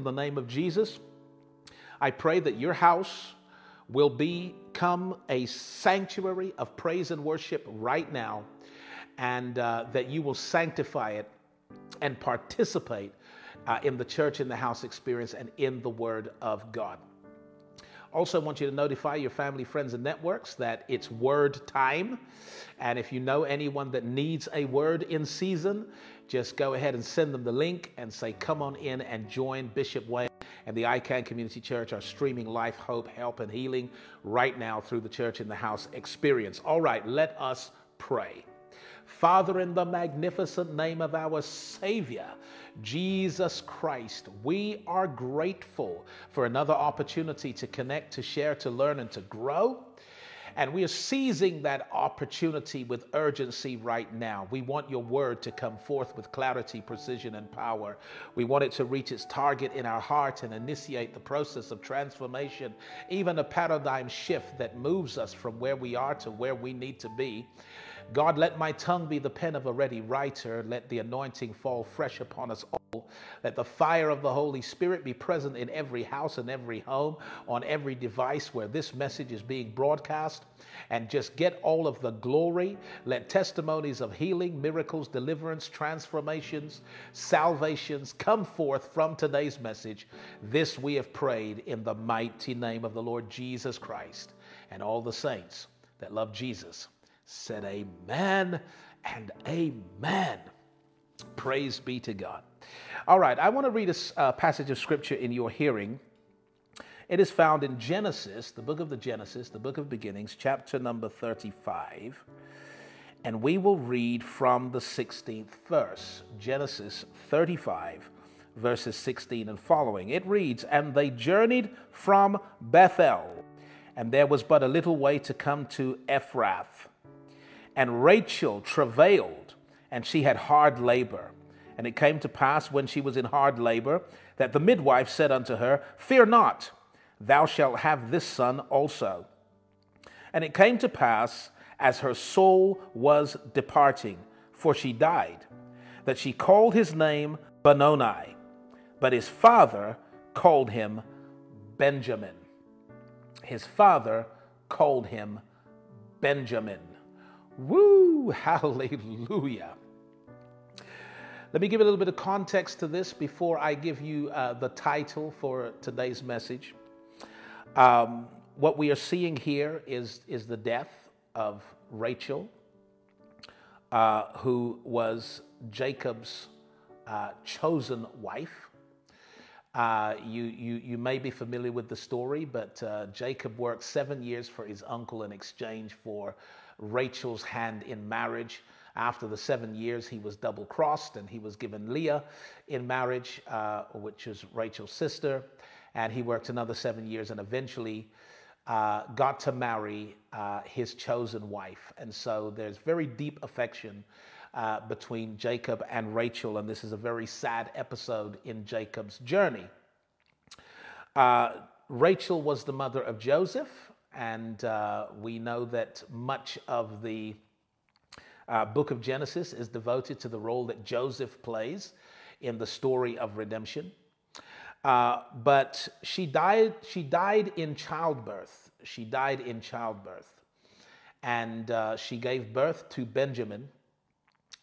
in the name of Jesus. I pray that your house will become a sanctuary of praise and worship right now, and uh, that you will sanctify it and participate uh, in the church in the house experience and in the Word of God. Also, I want you to notify your family, friends, and networks that it's word time. And if you know anyone that needs a word in season, just go ahead and send them the link and say, Come on in and join Bishop Wayne and the iCan Community Church are streaming life, hope, help, and healing right now through the Church in the House experience. All right, let us pray. Father, in the magnificent name of our Savior, Jesus Christ, we are grateful for another opportunity to connect, to share, to learn, and to grow. And we are seizing that opportunity with urgency right now. We want your word to come forth with clarity, precision, and power. We want it to reach its target in our heart and initiate the process of transformation, even a paradigm shift that moves us from where we are to where we need to be. God, let my tongue be the pen of a ready writer. Let the anointing fall fresh upon us all. Let the fire of the Holy Spirit be present in every house and every home, on every device where this message is being broadcast. And just get all of the glory. Let testimonies of healing, miracles, deliverance, transformations, salvations come forth from today's message. This we have prayed in the mighty name of the Lord Jesus Christ and all the saints that love Jesus said amen and amen. Praise be to God. All right, I want to read a passage of scripture in your hearing. It is found in Genesis, the book of the Genesis, the book of beginnings, chapter number 35. And we will read from the 16th verse, Genesis 35, verses 16 and following. It reads, And they journeyed from Bethel, and there was but a little way to come to Ephrath and Rachel travailed, and she had hard labor. And it came to pass when she was in hard labor that the midwife said unto her, Fear not, thou shalt have this son also. And it came to pass, as her soul was departing, for she died, that she called his name Benoni, but his father called him Benjamin. His father called him Benjamin. Woo! Hallelujah. Let me give a little bit of context to this before I give you uh, the title for today's message. Um, what we are seeing here is, is the death of Rachel, uh, who was Jacob's uh, chosen wife. Uh, you, you, you may be familiar with the story, but uh, Jacob worked seven years for his uncle in exchange for Rachel's hand in marriage. After the seven years, he was double crossed and he was given Leah in marriage, uh, which is Rachel's sister. And he worked another seven years and eventually uh, got to marry uh, his chosen wife. And so there's very deep affection uh, between Jacob and Rachel. And this is a very sad episode in Jacob's journey. Uh, Rachel was the mother of Joseph, and uh, we know that much of the uh, book of Genesis is devoted to the role that Joseph plays in the story of redemption. Uh, but she died, she died in childbirth. She died in childbirth. And uh, she gave birth to Benjamin.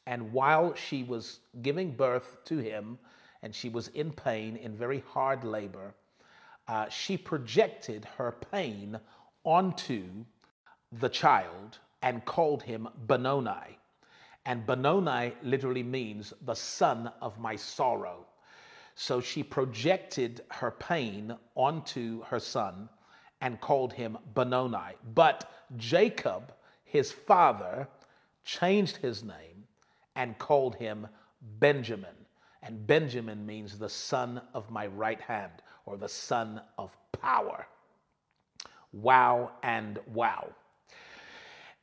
And while she was giving birth to him, and she was in pain, in very hard labor, uh, she projected her pain onto the child and called him Benoni. And Benoni literally means the son of my sorrow. So she projected her pain onto her son and called him Benoni. But Jacob, his father, changed his name and called him Benjamin. And Benjamin means the son of my right hand or the son of power wow, and wow.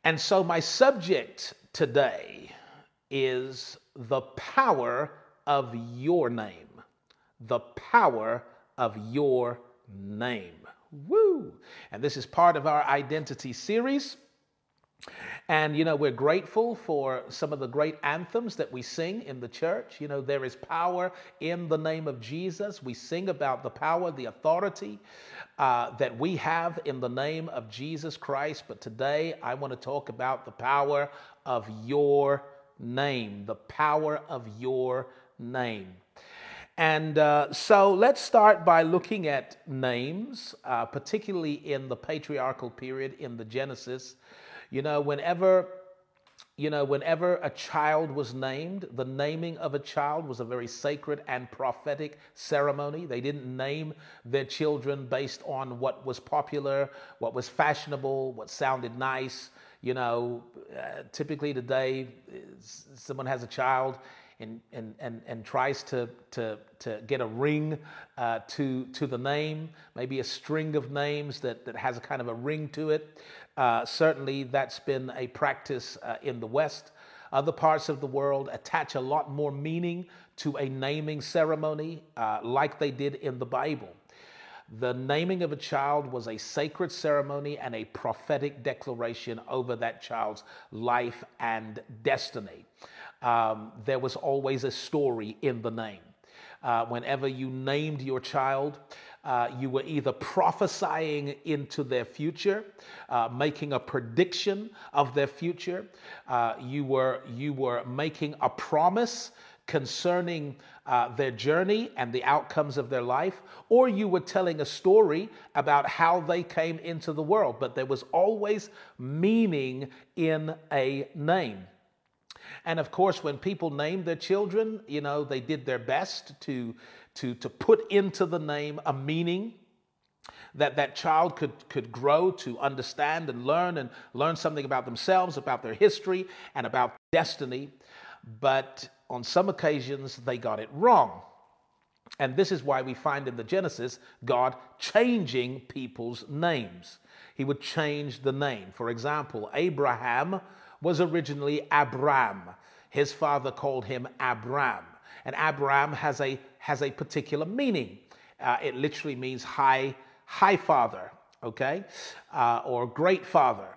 And so, my subject today is the power of your name. The power of your name. Woo! And this is part of our identity series. And, you know, we're grateful for some of the great anthems that we sing in the church. You know, there is power in the name of Jesus. We sing about the power, the authority uh, that we have in the name of Jesus Christ. But today I want to talk about the power of your name, the power of your name. And uh, so let's start by looking at names, uh, particularly in the patriarchal period in the Genesis. You know, whenever you know, whenever a child was named, the naming of a child was a very sacred and prophetic ceremony. They didn't name their children based on what was popular, what was fashionable, what sounded nice. You know, uh, typically today, someone has a child and, and, and, and tries to, to, to get a ring uh, to, to the name, maybe a string of names that, that has a kind of a ring to it. Uh, certainly, that's been a practice uh, in the West. Other parts of the world attach a lot more meaning to a naming ceremony, uh, like they did in the Bible. The naming of a child was a sacred ceremony and a prophetic declaration over that child's life and destiny um, there was always a story in the name. Uh, whenever you named your child, uh, you were either prophesying into their future, uh, making a prediction of their future. Uh, you were you were making a promise concerning uh, their journey and the outcomes of their life, or you were telling a story about how they came into the world. But there was always meaning in a name. And of course, when people named their children, you know, they did their best to, to, to put into the name a meaning that that child could, could grow to understand and learn and learn something about themselves, about their history, and about destiny. But on some occasions, they got it wrong. And this is why we find in the Genesis God changing people's names. He would change the name. For example, Abraham was originally Abram. His father called him Abram. And Abram has a, has a particular meaning. Uh, it literally means high, high father, okay, uh, or great father.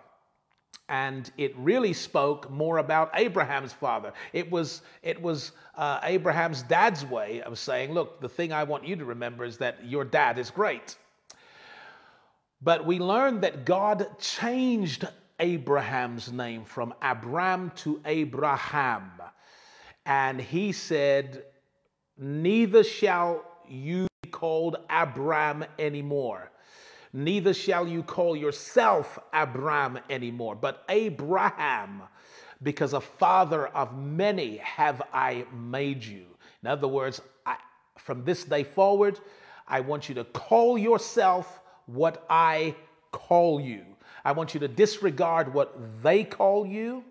And it really spoke more about Abraham's father. It was, it was uh, Abraham's dad's way of saying, look, the thing I want you to remember is that your dad is great. But we learned that God changed Abraham's name from Abram to Abraham. And he said, Neither shall you be called Abram anymore, neither shall you call yourself Abram anymore, but Abraham, because a father of many have I made you. In other words, I, from this day forward, I want you to call yourself what I call you. I want you to disregard what they call you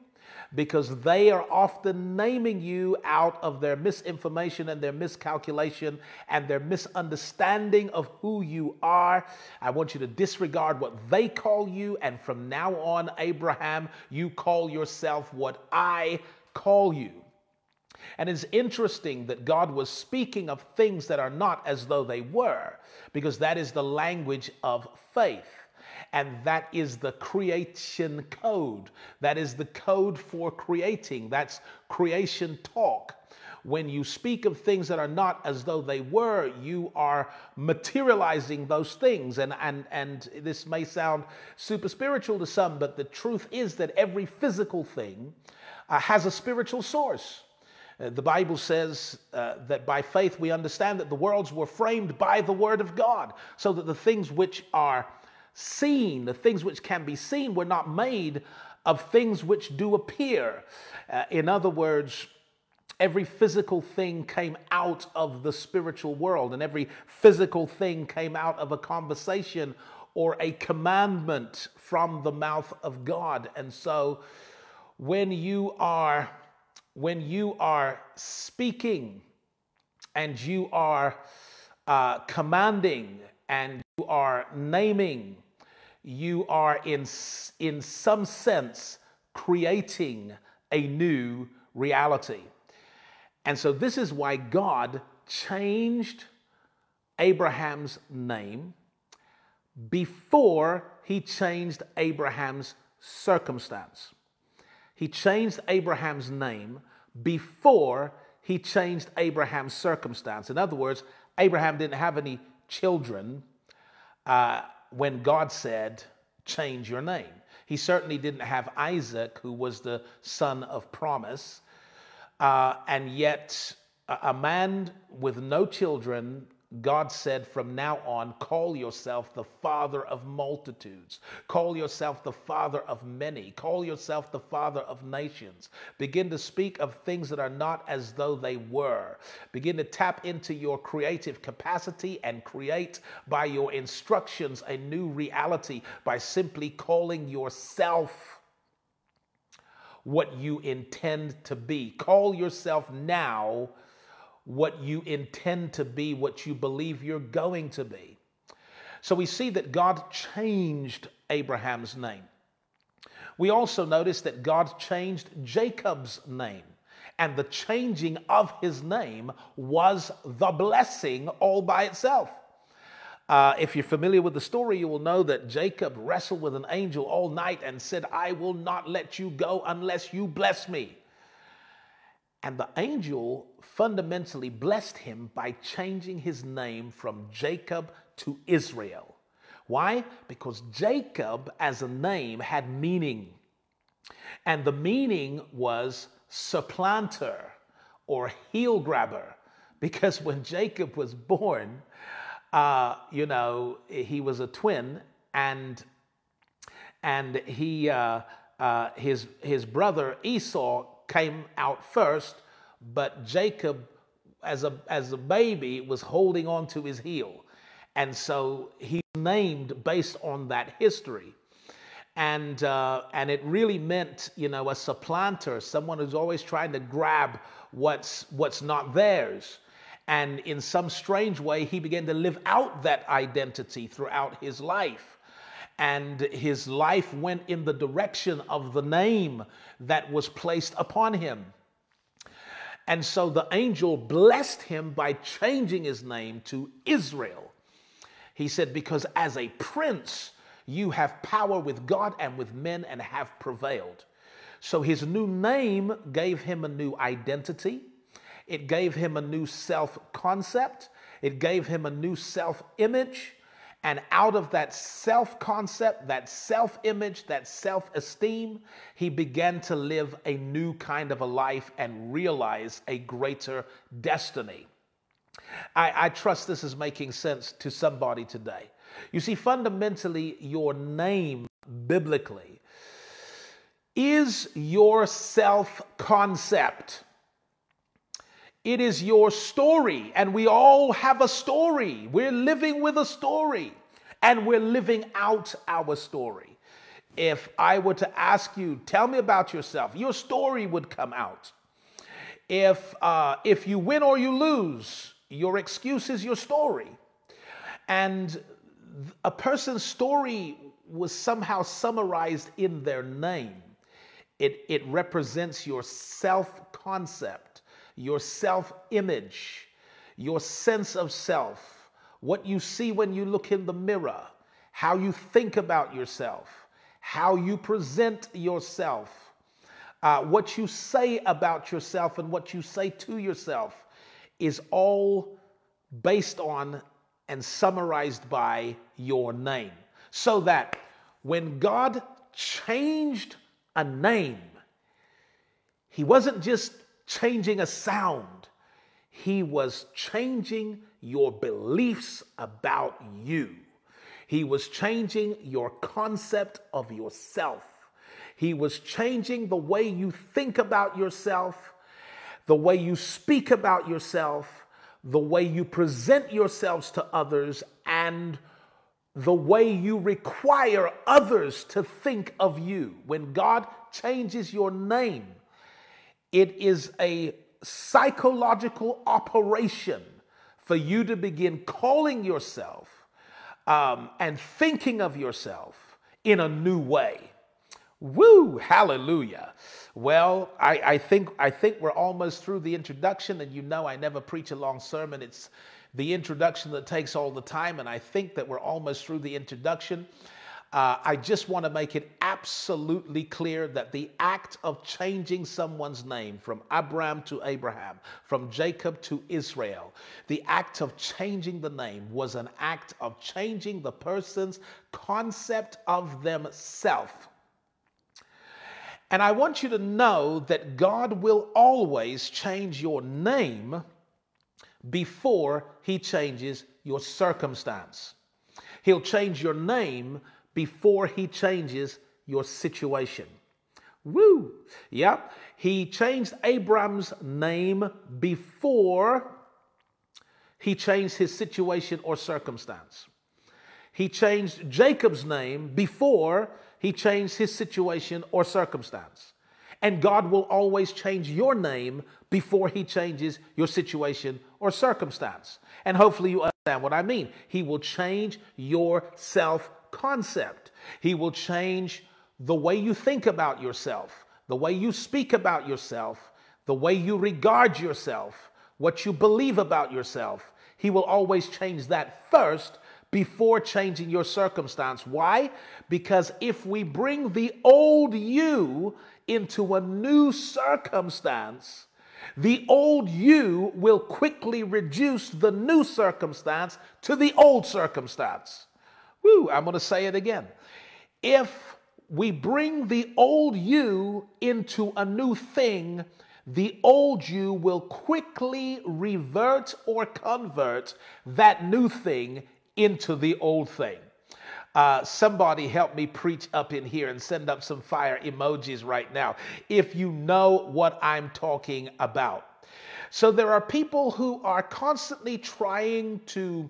because they are often naming you out of their misinformation and their miscalculation and their misunderstanding of who you are. I want you to disregard what they call you. And from now on, Abraham, you call yourself what I call you. And it's interesting that God was speaking of things that are not as though they were, because that is the language of faith and that is the creation code. That is the code for creating. That's creation talk. When you speak of things that are not as though they were, you are materializing those things. And, and, and this may sound super spiritual to some, but the truth is that every physical thing uh, has a spiritual source. Uh, the Bible says uh, that by faith we understand that the worlds were framed by the Word of God, so that the things which are seen, the things which can be seen were not made of things which do appear. Uh, in other words, every physical thing came out of the spiritual world, and every physical thing came out of a conversation or a commandment from the mouth of God. And so when you are when you are speaking and you are uh, commanding and you are naming you are in, in some sense creating a new reality. And so, this is why God changed Abraham's name before he changed Abraham's circumstance. He changed Abraham's name before he changed Abraham's circumstance. In other words, Abraham didn't have any children uh, when God said, change your name. He certainly didn't have Isaac, who was the son of promise. Uh, and yet, a man with no children God said, from now on, call yourself the father of multitudes. Call yourself the father of many. Call yourself the father of nations. Begin to speak of things that are not as though they were. Begin to tap into your creative capacity and create by your instructions a new reality by simply calling yourself what you intend to be. Call yourself now what you intend to be, what you believe you're going to be. So we see that God changed Abraham's name. We also notice that God changed Jacob's name. And the changing of his name was the blessing all by itself. Uh, if you're familiar with the story, you will know that Jacob wrestled with an angel all night and said, I will not let you go unless you bless me. And the angel fundamentally blessed him by changing his name from Jacob to Israel. Why? Because Jacob, as a name, had meaning. And the meaning was supplanter or heel grabber. Because when Jacob was born, uh, you know, he was a twin, and and he uh, uh, his his brother Esau came out first, but Jacob, as a, as a baby, was holding on to his heel. And so he's named based on that history. And, uh, and it really meant, you know, a supplanter, someone who's always trying to grab what's, what's not theirs. And in some strange way, he began to live out that identity throughout his life. And his life went in the direction of the name that was placed upon him. And so the angel blessed him by changing his name to Israel. He said, Because as a prince, you have power with God and with men and have prevailed. So his new name gave him a new identity. It gave him a new self concept. It gave him a new self image. And out of that self concept, that self image, that self esteem, he began to live a new kind of a life and realize a greater destiny. I, I, trust this is making sense to somebody today. You see, fundamentally, your name biblically is your self concept. It is your story, and we all have a story. We're living with a story, and we're living out our story. If I were to ask you, tell me about yourself, your story would come out. If, uh, if you win or you lose, your excuse is your story. And a person's story was somehow summarized in their name. It, it represents your self concept your self image, your sense of self, what you see when you look in the mirror, how you think about yourself, how you present yourself, uh, what you say about yourself and what you say to yourself is all based on and summarized by your name. So that when God changed a name, He wasn't just changing a sound, he was changing your beliefs about you. He was changing your concept of yourself. He was changing the way you think about yourself, the way you speak about yourself, the way you present yourselves to others, and the way you require others to think of you. When God changes your name, it is a psychological operation for you to begin calling yourself um, and thinking of yourself in a new way. Woo, hallelujah. Well, I, I, think I think we're almost through the introduction, and you know I never preach a long sermon. It's the introduction that takes all the time, and I think that we're almost through the introduction. Uh, I just want to make it absolutely clear that the act of changing someone's name from Abram to Abraham, from Jacob to Israel, the act of changing the name was an act of changing the person's concept of themselves. And I want you to know that God will always change your name before he changes your circumstance. He'll change your name before he changes your situation. Woo! Yep. He changed Abram's name before he changed his situation or circumstance. He changed Jacob's name before he changed his situation or circumstance. And God will always change your name before he changes your situation or circumstance. And hopefully you understand what I mean. He will change your self concept. He will change the way you think about yourself, the way you speak about yourself, the way you regard yourself, what you believe about yourself. He will always change that first before changing your circumstance. Why? Because if we bring the old you into a new circumstance, the old you will quickly reduce the new circumstance to the old circumstance. Woo, I'm going to say it again. If we bring the old you into a new thing, the old you will quickly revert or convert that new thing into the old thing. Uh, somebody help me preach up in here and send up some fire emojis right now if you know what I'm talking about. So, there are people who are constantly trying to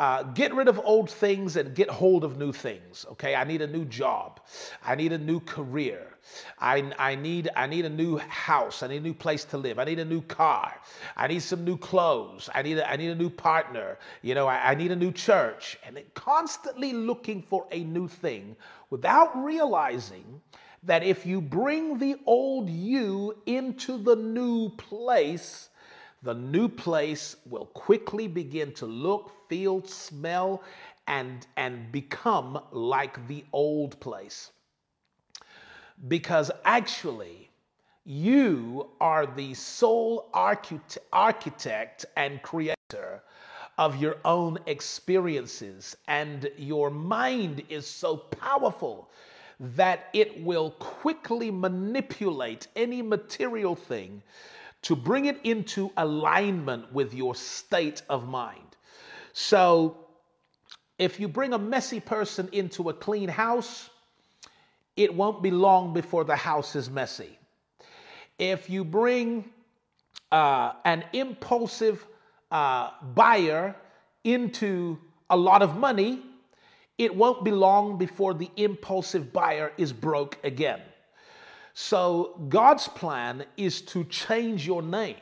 uh, get rid of old things and get hold of new things. Okay, I need a new job. I need a new career. I, I need I need a new house. I need a new place to live. I need a new car. I need some new clothes. I need a, I need a new partner. You know, I, I need a new church. And constantly looking for a new thing without realizing that if you bring the old you into the new place, the new place will quickly begin to look, feel, smell, and, and become like the old place. Because actually, you are the sole architect and creator of your own experiences, and your mind is so powerful that it will quickly manipulate any material thing to bring it into alignment with your state of mind. So, if you bring a messy person into a clean house, it won't be long before the house is messy. If you bring uh, an impulsive uh, buyer into a lot of money, it won't be long before the impulsive buyer is broke again. So God's plan is to change your name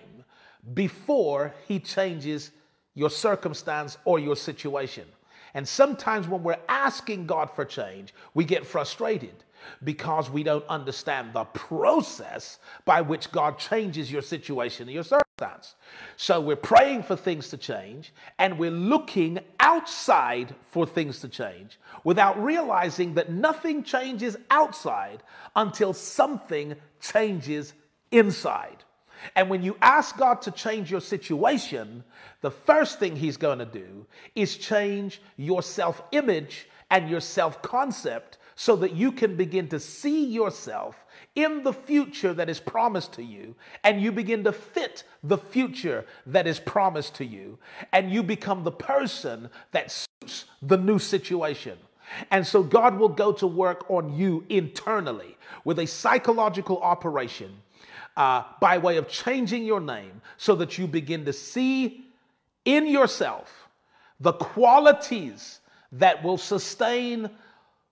before He changes your circumstance or your situation. And sometimes when we're asking God for change, we get frustrated because we don't understand the process by which God changes your situation and your circumstance. So we're praying for things to change and we're looking outside for things to change without realizing that nothing changes outside until something changes inside. And when you ask God to change your situation, the first thing He's going to do is change your self image and your self concept so that you can begin to see yourself in the future that is promised to you, and you begin to fit the future that is promised to you, and you become the person that suits the new situation. And so God will go to work on you internally with a psychological operation uh, by way of changing your name so that you begin to see in yourself the qualities that will sustain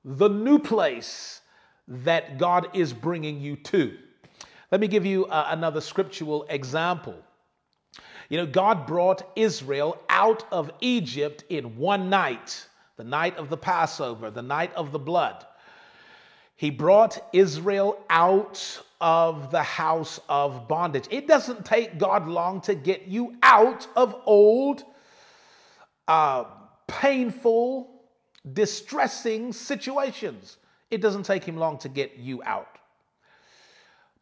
the new place that God is bringing you to. Let me give you uh, another scriptural example. You know, God brought Israel out of Egypt in one night, the night of the Passover, the night of the blood. He brought Israel out of the house of bondage. It doesn't take God long to get you out of old, uh, painful, distressing situations. It doesn't take him long to get you out.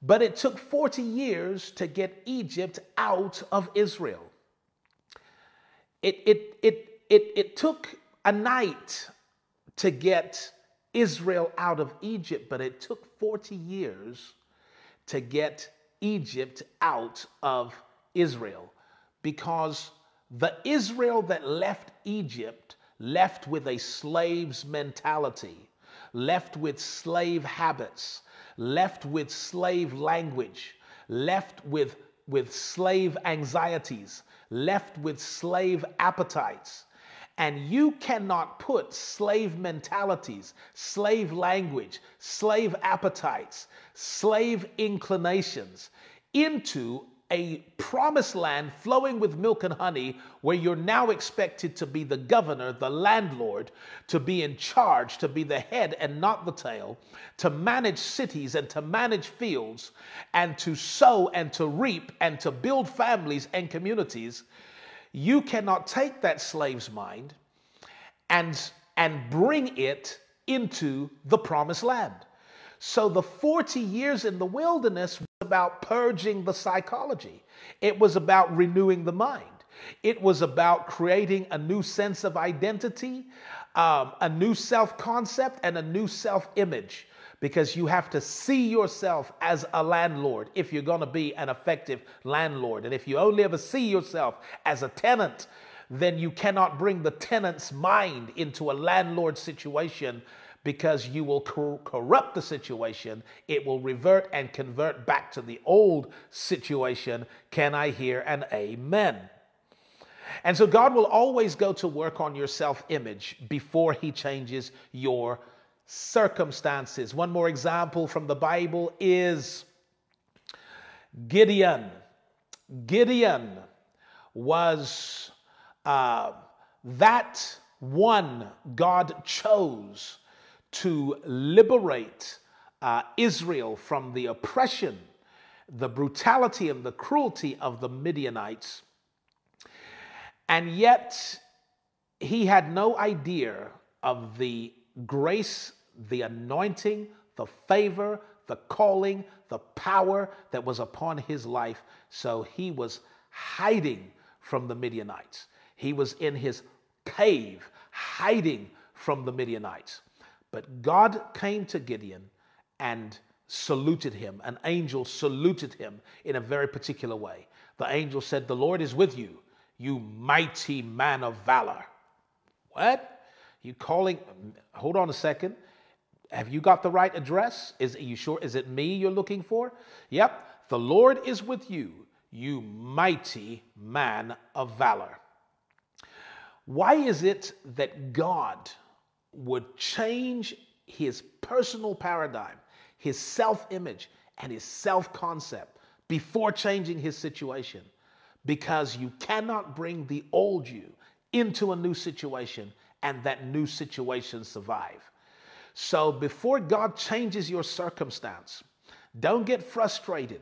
But it took 40 years to get Egypt out of Israel. It, it, it, it, it took a night to get Israel out of Egypt, but it took 40 years to get Egypt out of Israel because the Israel that left Egypt left with a slave's mentality, left with slave habits, left with slave language, left with, with slave anxieties, left with slave appetites. And you cannot put slave mentalities, slave language, slave appetites, slave inclinations into a promised land flowing with milk and honey, where you're now expected to be the governor, the landlord, to be in charge, to be the head and not the tail, to manage cities and to manage fields, and to sow and to reap and to build families and communities. You cannot take that slave's mind and, and bring it into the promised land. So the 40 years in the wilderness about purging the psychology. It was about renewing the mind. It was about creating a new sense of identity, um, a new self concept, and a new self image. Because you have to see yourself as a landlord if you're going to be an effective landlord. And if you only ever see yourself as a tenant, then you cannot bring the tenant's mind into a landlord situation because you will cor- corrupt the situation. It will revert and convert back to the old situation. Can I hear an amen? And so God will always go to work on your self image before he changes your circumstances. One more example from the Bible is Gideon. Gideon was uh, that one God chose to liberate uh, Israel from the oppression, the brutality, and the cruelty of the Midianites. And yet, he had no idea of the grace, the anointing, the favor, the calling, the power that was upon his life. So he was hiding from the Midianites. He was in his cave, hiding from the Midianites. But God came to Gideon and saluted him. An angel saluted him in a very particular way. The angel said, The Lord is with you, you mighty man of valor. What? You calling? Hold on a second. Have you got the right address? Is you sure? Is it me you're looking for? Yep. The Lord is with you, you mighty man of valor. Why is it that God would change his personal paradigm, his self image, and his self concept before changing his situation. Because you cannot bring the old you into a new situation and that new situation survive. So before God changes your circumstance, don't get frustrated.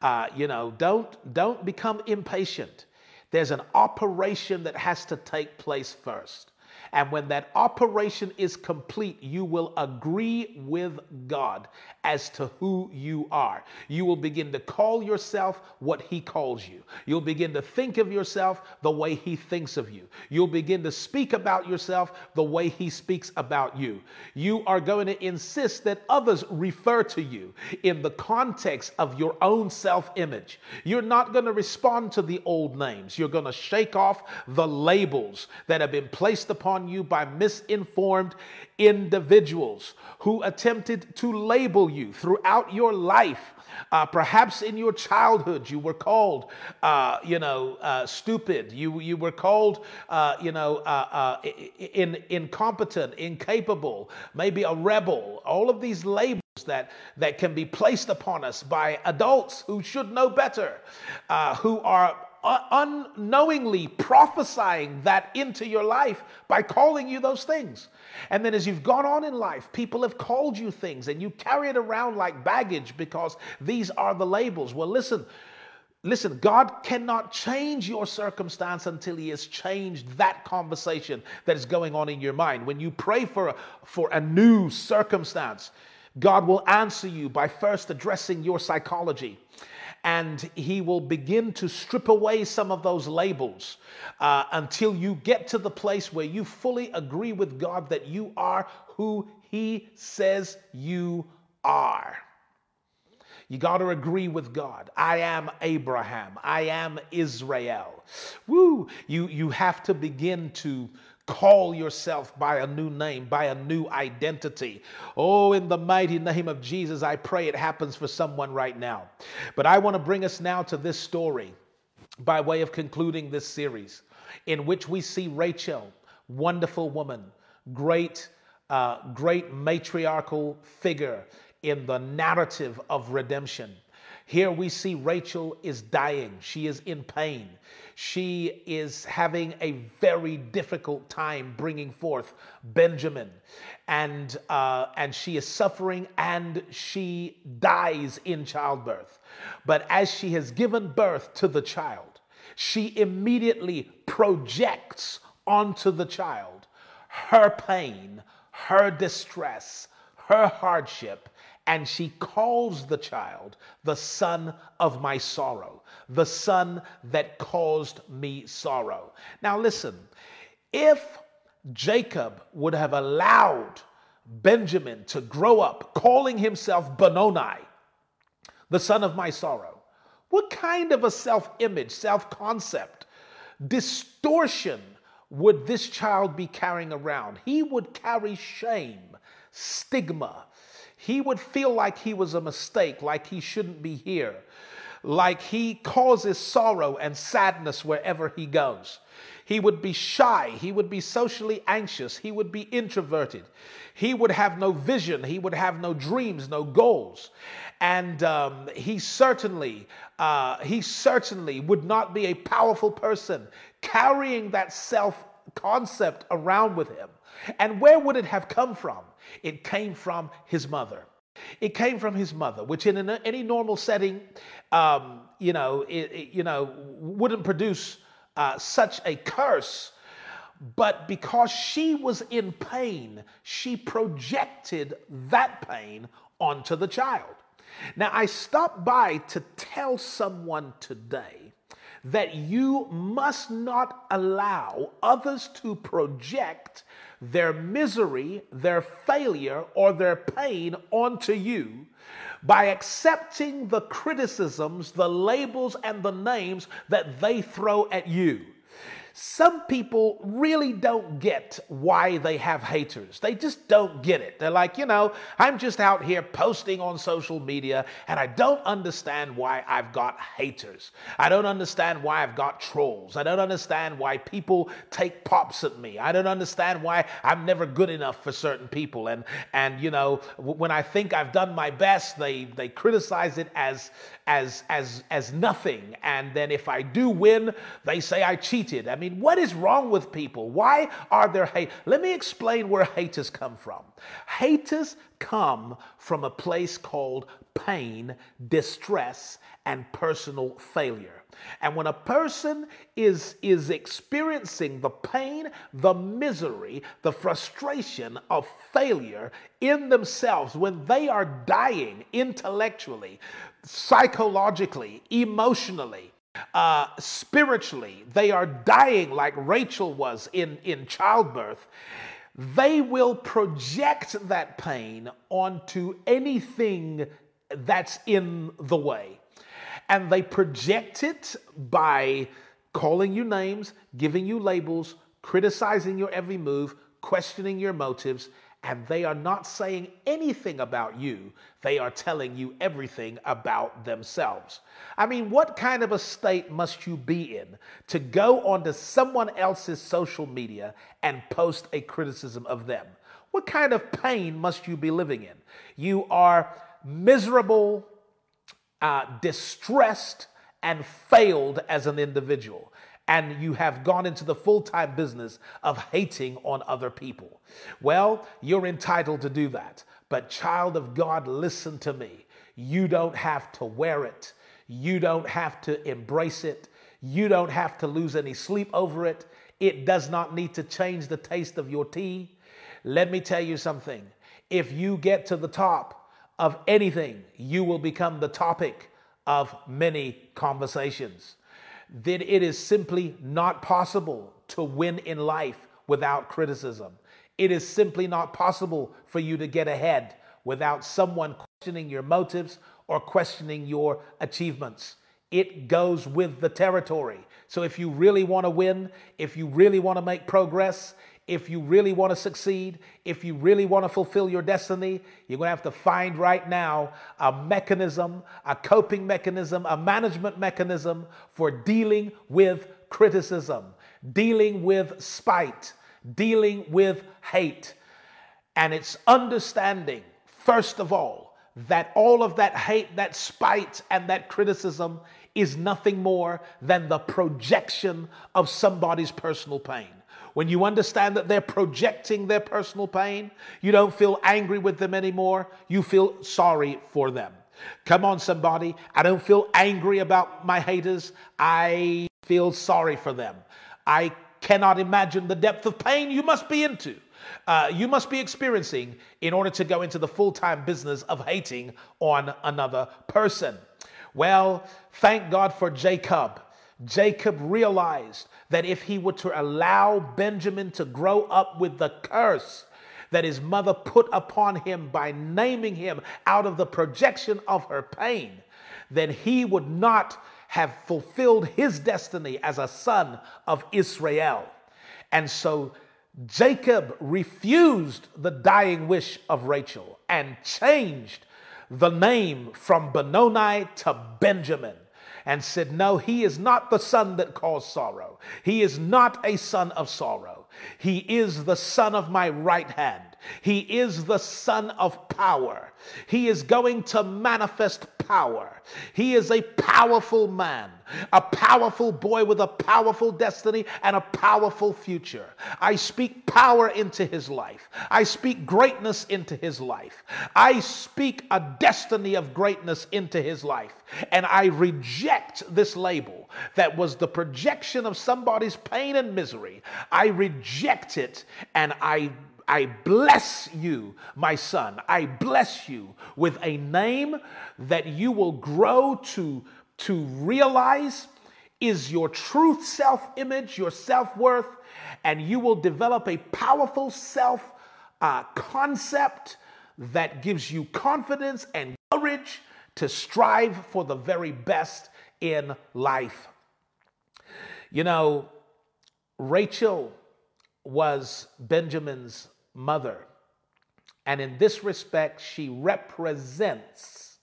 Uh, you know, don't don't become impatient. There's an operation that has to take place first. And when that operation is complete, you will agree with God as to who you are. You will begin to call yourself what He calls you. You'll begin to think of yourself the way He thinks of you. You'll begin to speak about yourself the way He speaks about you. You are going to insist that others refer to you in the context of your own self image. You're not going to respond to the old names. You're going to shake off the labels that have been placed upon upon you by misinformed individuals who attempted to label you throughout your life. Uh, perhaps in your childhood, you were called, uh, you know, uh, stupid. You you were called, uh, you know, uh, uh, in, incompetent, incapable, maybe a rebel. All of these labels that, that can be placed upon us by adults who should know better, who are Uh, unknowingly prophesying that into your life by calling you those things. And then as you've gone on in life, people have called you things and you carry it around like baggage because these are the labels. Well, listen, Listen, God cannot change your circumstance until He has changed that conversation that is going on in your mind. When you pray for a, for a new circumstance, God will answer you by first addressing your psychology. And he will begin to strip away some of those labels uh, until you get to the place where you fully agree with God that you are who he says you are. You got to agree with God. I am Abraham. I am Israel. Woo! You, you have to begin to call yourself by a new name, by a new identity. Oh, in the mighty name of Jesus, I pray it happens for someone right now. But I want to bring us now to this story by way of concluding this series, in which we see Rachel, wonderful woman, great, uh, great matriarchal figure in the narrative of redemption. Here we see Rachel is dying. She is in pain. She is having a very difficult time bringing forth Benjamin. And, uh, and she is suffering and she dies in childbirth. But as she has given birth to the child, she immediately projects onto the child her pain, her distress, her hardship, and she calls the child the son of my sorrow, the son that caused me sorrow. Now, listen, if Jacob would have allowed Benjamin to grow up calling himself Benoni, the son of my sorrow, what kind of a self image, self concept, distortion would this child be carrying around? He would carry shame, stigma, he would feel like he was a mistake, like he shouldn't be here, like he causes sorrow and sadness wherever he goes. He would be shy. He would be socially anxious. He would be introverted. He would have no vision. He would have no dreams, no goals. And um, he certainly, uh, he certainly would not be a powerful person carrying that self concept around with him. And where would it have come from? It came from his mother. It came from his mother, which in any normal setting, um, you know, it, it, you know, wouldn't produce uh, such a curse. But because she was in pain, she projected that pain onto the child. Now, I stopped by to tell someone today that you must not allow others to project their misery, their failure, or their pain onto you by accepting the criticisms, the labels, and the names that they throw at you some people really don't get why they have haters. They just don't get it. They're like, you know, I'm just out here posting on social media and I don't understand why I've got haters. I don't understand why I've got trolls. I don't understand why people take pops at me. I don't understand why I'm never good enough for certain people. And and you know, when I think I've done my best, they they criticize it as as as as nothing. And then if I do win, they say I cheated. I mean, what is wrong with people? Why are there hate? Let me explain where haters come from. Haters come from a place called pain, distress, and personal failure. And when a person is, is experiencing the pain, the misery, the frustration of failure in themselves, when they are dying intellectually, psychologically, emotionally, uh, spiritually, they are dying like Rachel was in, in childbirth, they will project that pain onto anything that's in the way. And they project it by calling you names, giving you labels, criticizing your every move, questioning your motives, and they are not saying anything about you. They are telling you everything about themselves. I mean, what kind of a state must you be in to go onto someone else's social media and post a criticism of them? What kind of pain must you be living in? You are miserable, uh, distressed, and failed as an individual and you have gone into the full time business of hating on other people. Well, you're entitled to do that. But, child of God, listen to me. You don't have to wear it. You don't have to embrace it. You don't have to lose any sleep over it. It does not need to change the taste of your tea. Let me tell you something. If you get to the top of anything, you will become the topic of many conversations. Then it is simply not possible to win in life without criticism. It is simply not possible for you to get ahead without someone questioning your motives or questioning your achievements. It goes with the territory. So if you really want to win, if you really want to make progress, if you really want to succeed, if you really want to fulfill your destiny, you're going to have to find right now a mechanism, a coping mechanism, a management mechanism for dealing with criticism, dealing with spite, dealing with hate. And it's understanding, first of all, that all of that hate, that spite, and that criticism is nothing more than the projection of somebody's personal pain. When you understand that they're projecting their personal pain, you don't feel angry with them anymore. You feel sorry for them. Come on, somebody. I don't feel angry about my haters. I feel sorry for them. I cannot imagine the depth of pain you must be into. Uh, you must be experiencing in order to go into the full time business of hating on another person. Well, thank God for Jacob. Jacob realized that if he were to allow Benjamin to grow up with the curse that his mother put upon him by naming him out of the projection of her pain, then he would not have fulfilled his destiny as a son of Israel. And so Jacob refused the dying wish of Rachel and changed the name from Benoni to Benjamin and said, No, he is not the son that caused sorrow. He is not a son of sorrow. He is the son of my right hand. He is the son of power. He is going to manifest power. He is a powerful man, a powerful boy with a powerful destiny and a powerful future. I speak power into his life. I speak greatness into his life. I speak a destiny of greatness into his life. And I reject this label that was the projection of somebody's pain and misery. I reject it and I I bless you, my son. I bless you with a name that you will grow to, to realize is your truth self image, your self worth, and you will develop a powerful self uh, concept that gives you confidence and courage to strive for the very best in life. You know, Rachel was Benjamin's mother. And in this respect, she represents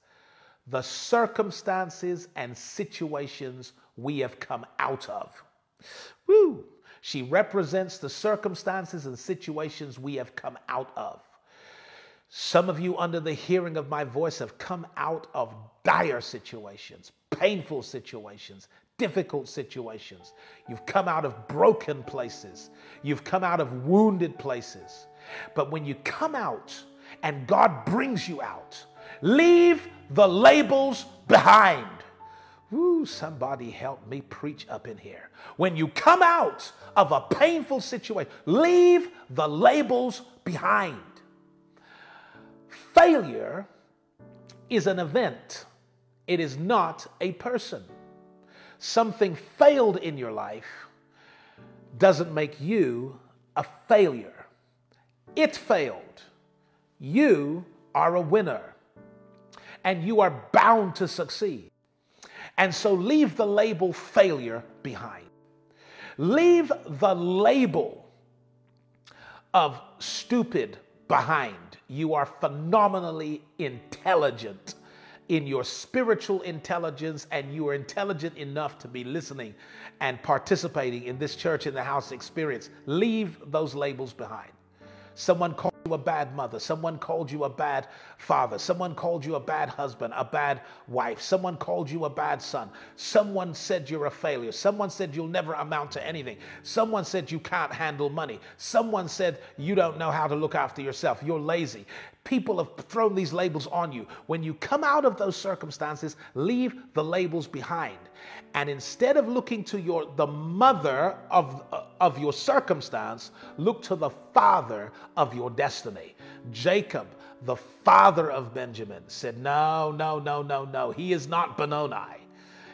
the circumstances and situations we have come out of. Woo! She represents the circumstances and situations we have come out of. Some of you, under the hearing of my voice, have come out of dire situations, painful situations, difficult situations. You've come out of broken places. You've come out of wounded places. But when you come out and God brings you out, leave the labels behind. Woo, somebody help me preach up in here. When you come out of a painful situation, leave the labels behind. Failure is an event, it is not a person. Something failed in your life doesn't make you a failure. It failed. You are a winner and you are bound to succeed. And so leave the label failure behind. Leave the label of stupid behind. You are phenomenally intelligent in your spiritual intelligence, and you are intelligent enough to be listening and participating in this church in the house experience. Leave those labels behind. Someone called you a bad mother. Someone called you a bad father. Someone called you a bad husband, a bad wife. Someone called you a bad son. Someone said you're a failure. Someone said you'll never amount to anything. Someone said you can't handle money. Someone said you don't know how to look after yourself. You're lazy. People have thrown these labels on you. When you come out of those circumstances, leave the labels behind. And instead of looking to your the mother of, of your circumstance, look to the father of your destiny. Jacob, the father of Benjamin, said, No, no, no, no, no. He is not Benoni.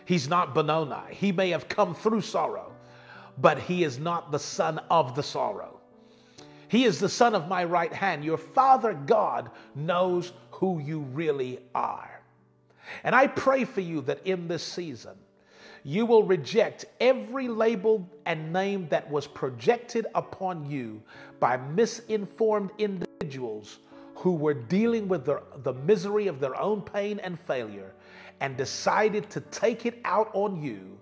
He's not Benoni. He may have come through sorrow, but he is not the son of the sorrow. He is the son of my right hand. Your father God knows who you really are. And I pray for you that in this season, you will reject every label and name that was projected upon you by misinformed individuals who were dealing with the, misery of their own pain and failure and decided to take it out on you.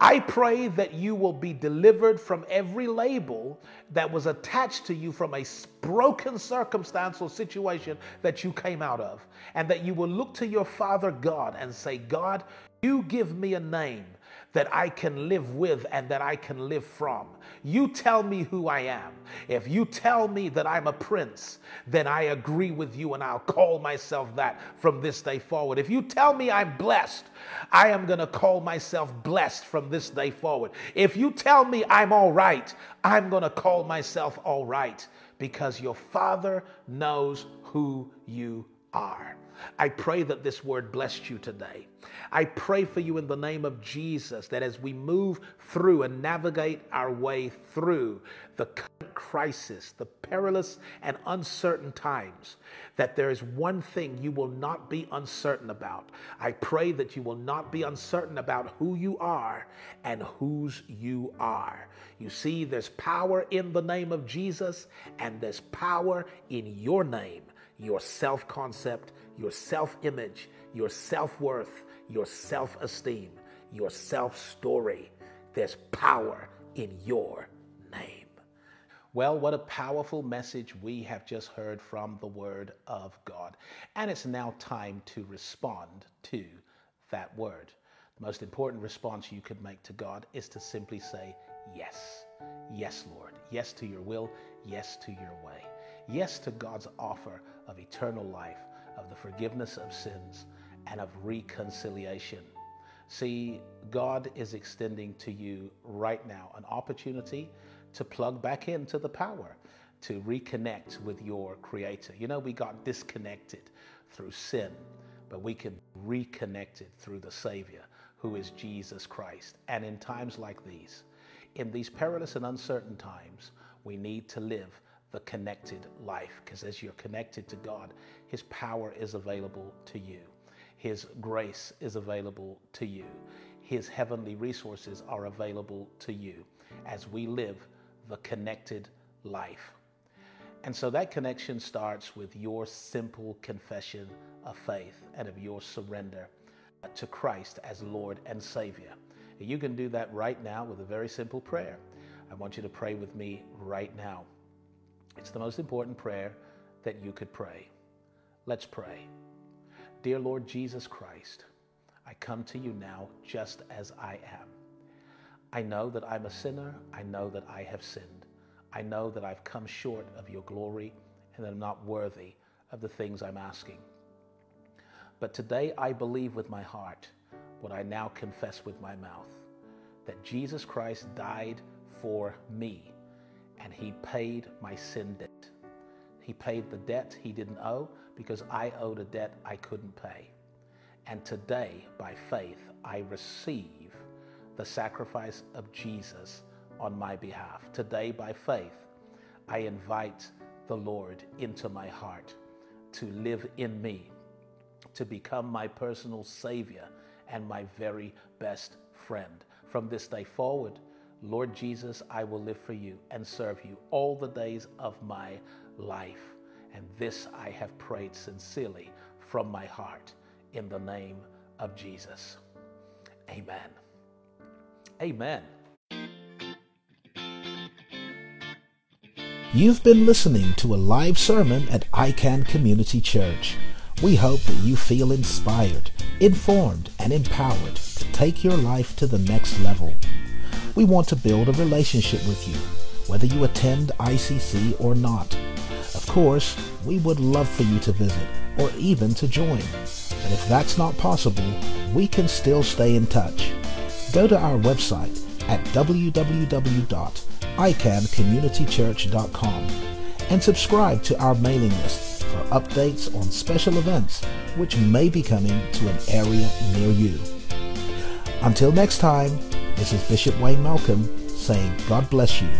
I pray that you will be delivered from every label that was attached to you from a broken circumstance or situation that you came out of, and that you will look to your Father God and say, God, you give me a name that I can live with and that I can live from. You tell me who I am. If you tell me that I'm a prince, then I agree with you and I'll call myself that from this day forward. If you tell me I'm blessed, I am going to call myself blessed from this day forward. If you tell me I'm all right, I'm going to call myself all right because your Father knows who you are. I pray that this word blessed you today. I pray for you in the name of Jesus that as we move through and navigate our way through the crisis, the perilous and uncertain times, that there is one thing you will not be uncertain about. I pray that you will not be uncertain about who you are and whose you are. You see, there's power in the name of Jesus, and there's power in your name, your self concept your self image, your self worth, your self esteem, your self story. There's power in your name. Well, what a powerful message we have just heard from the Word of God. And it's now time to respond to that Word. The most important response you could make to God is to simply say, Yes. Yes, Lord. Yes to your will. Yes to your way. Yes to God's offer of eternal life of the forgiveness of sins and of reconciliation. See, God is extending to you right now an opportunity to plug back into the power, to reconnect with your Creator. You know, we got disconnected through sin, but we can reconnect it through the Savior, who is Jesus Christ. And in times like these, in these perilous and uncertain times, we need to live the connected life. Because as you're connected to God, His power is available to you, His grace is available to you, His heavenly resources are available to you as we live the connected life. And so that connection starts with your simple confession of faith and of your surrender to Christ as Lord and Savior. You can do that right now with a very simple prayer. I want you to pray with me right now. It's the most important prayer that you could pray. Let's pray. Dear Lord Jesus Christ, I come to you now just as I am. I know that I'm a sinner. I know that I have sinned. I know that I've come short of your glory and that I'm not worthy of the things I'm asking. But today I believe with my heart what I now confess with my mouth that Jesus Christ died for me and he paid my sin debt. He paid the debt he didn't owe because I owed a debt I couldn't pay. And today, by faith, I receive the sacrifice of Jesus on my behalf. Today, by faith, I invite the Lord into my heart to live in me, to become my personal Savior and my very best friend. From this day forward, Lord Jesus, I will live for you and serve you all the days of my life. And this I have prayed sincerely from my heart in the name of Jesus. Amen. Amen. You've been listening to a live sermon at iCan Community Church. We hope that you feel inspired, informed, and empowered to take your life to the next level. We want to build a relationship with you, whether you attend ICC or not. Course, we would love for you to visit or even to join. And if that's not possible, we can still stay in touch. Go to our website at www.icancommunitychurch.com and subscribe to our mailing list for updates on special events which may be coming to an area near you. Until next time, this is Bishop Wayne Malcolm saying God bless you.